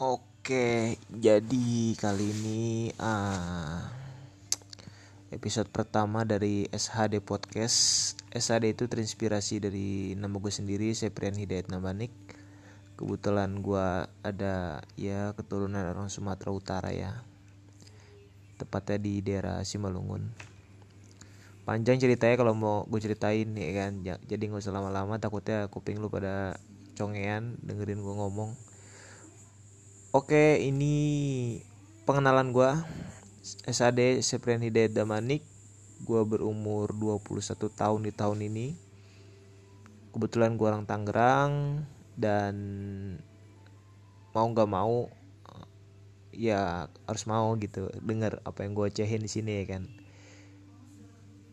Oke, jadi kali ini uh, episode pertama dari SHD Podcast. SHD itu terinspirasi dari nama gue sendiri, Seprian Hidayat Namanik. Kebetulan gue ada ya keturunan orang Sumatera Utara ya, tepatnya di daerah Simalungun. Panjang ceritanya kalau mau gue ceritain ya kan, jadi nggak usah lama-lama. Takutnya kuping lu pada congean dengerin gue ngomong Oke, ini pengenalan gue SAD Seprian Hidayat Damanik Gue berumur 21 tahun di tahun ini. Kebetulan gue orang Tangerang Dan mau gak mau Ya harus mau gitu Dengar apa yang gue cehin di sini ya kan?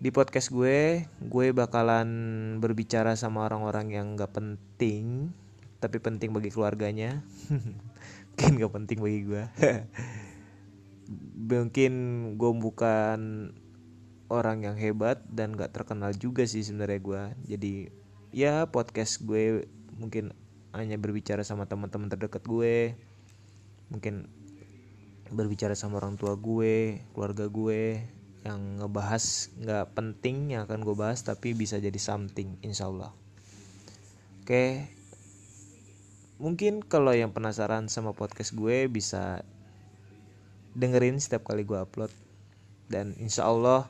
Di podcast gue, gue bakalan berbicara sama orang-orang yang gak penting, tapi penting bagi keluarganya. mungkin gak penting bagi gue mungkin gue bukan orang yang hebat dan gak terkenal juga sih sebenarnya gue jadi ya podcast gue mungkin hanya berbicara sama teman-teman terdekat gue. Mungkin berbicara sama orang tua gue keluarga gue yang ngebahas nggak penting yang akan gue bahas tapi bisa jadi something insya Allah. Oke mungkin kalau yang penasaran sama podcast gue bisa dengerin setiap kali gue upload. Dan insya Allah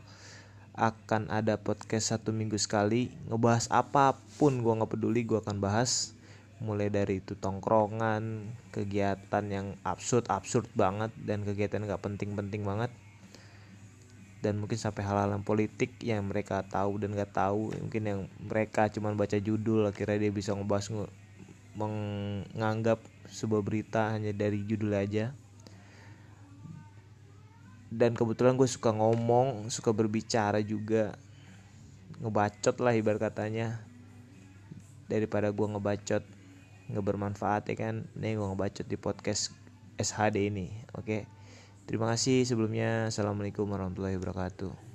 akan ada podcast satu minggu sekali. Ngebahas apa pun gue nggak peduli gue akan bahas. Mulai dari itu tongkrongan kegiatan yang absurd absurd banget dan kegiatan nggak penting-penting banget. Dan mungkin sampai hal-hal politik yang mereka tahu dan nggak tahu. Mungkin yang mereka cuma baca judul akhirnya dia bisa ngebahas menganggap sebuah berita hanya dari judul aja. Dan kebetulan gue suka ngomong suka berbicara juga. Ngebacot lah ibarat katanya. Daripada gue ngebacot nggak bermanfaat ya kan? Nih gue ngebacot di podcast SHD ini oke? Terima kasih sebelumnya. Assalamualaikum warahmatullahi wabarakatuh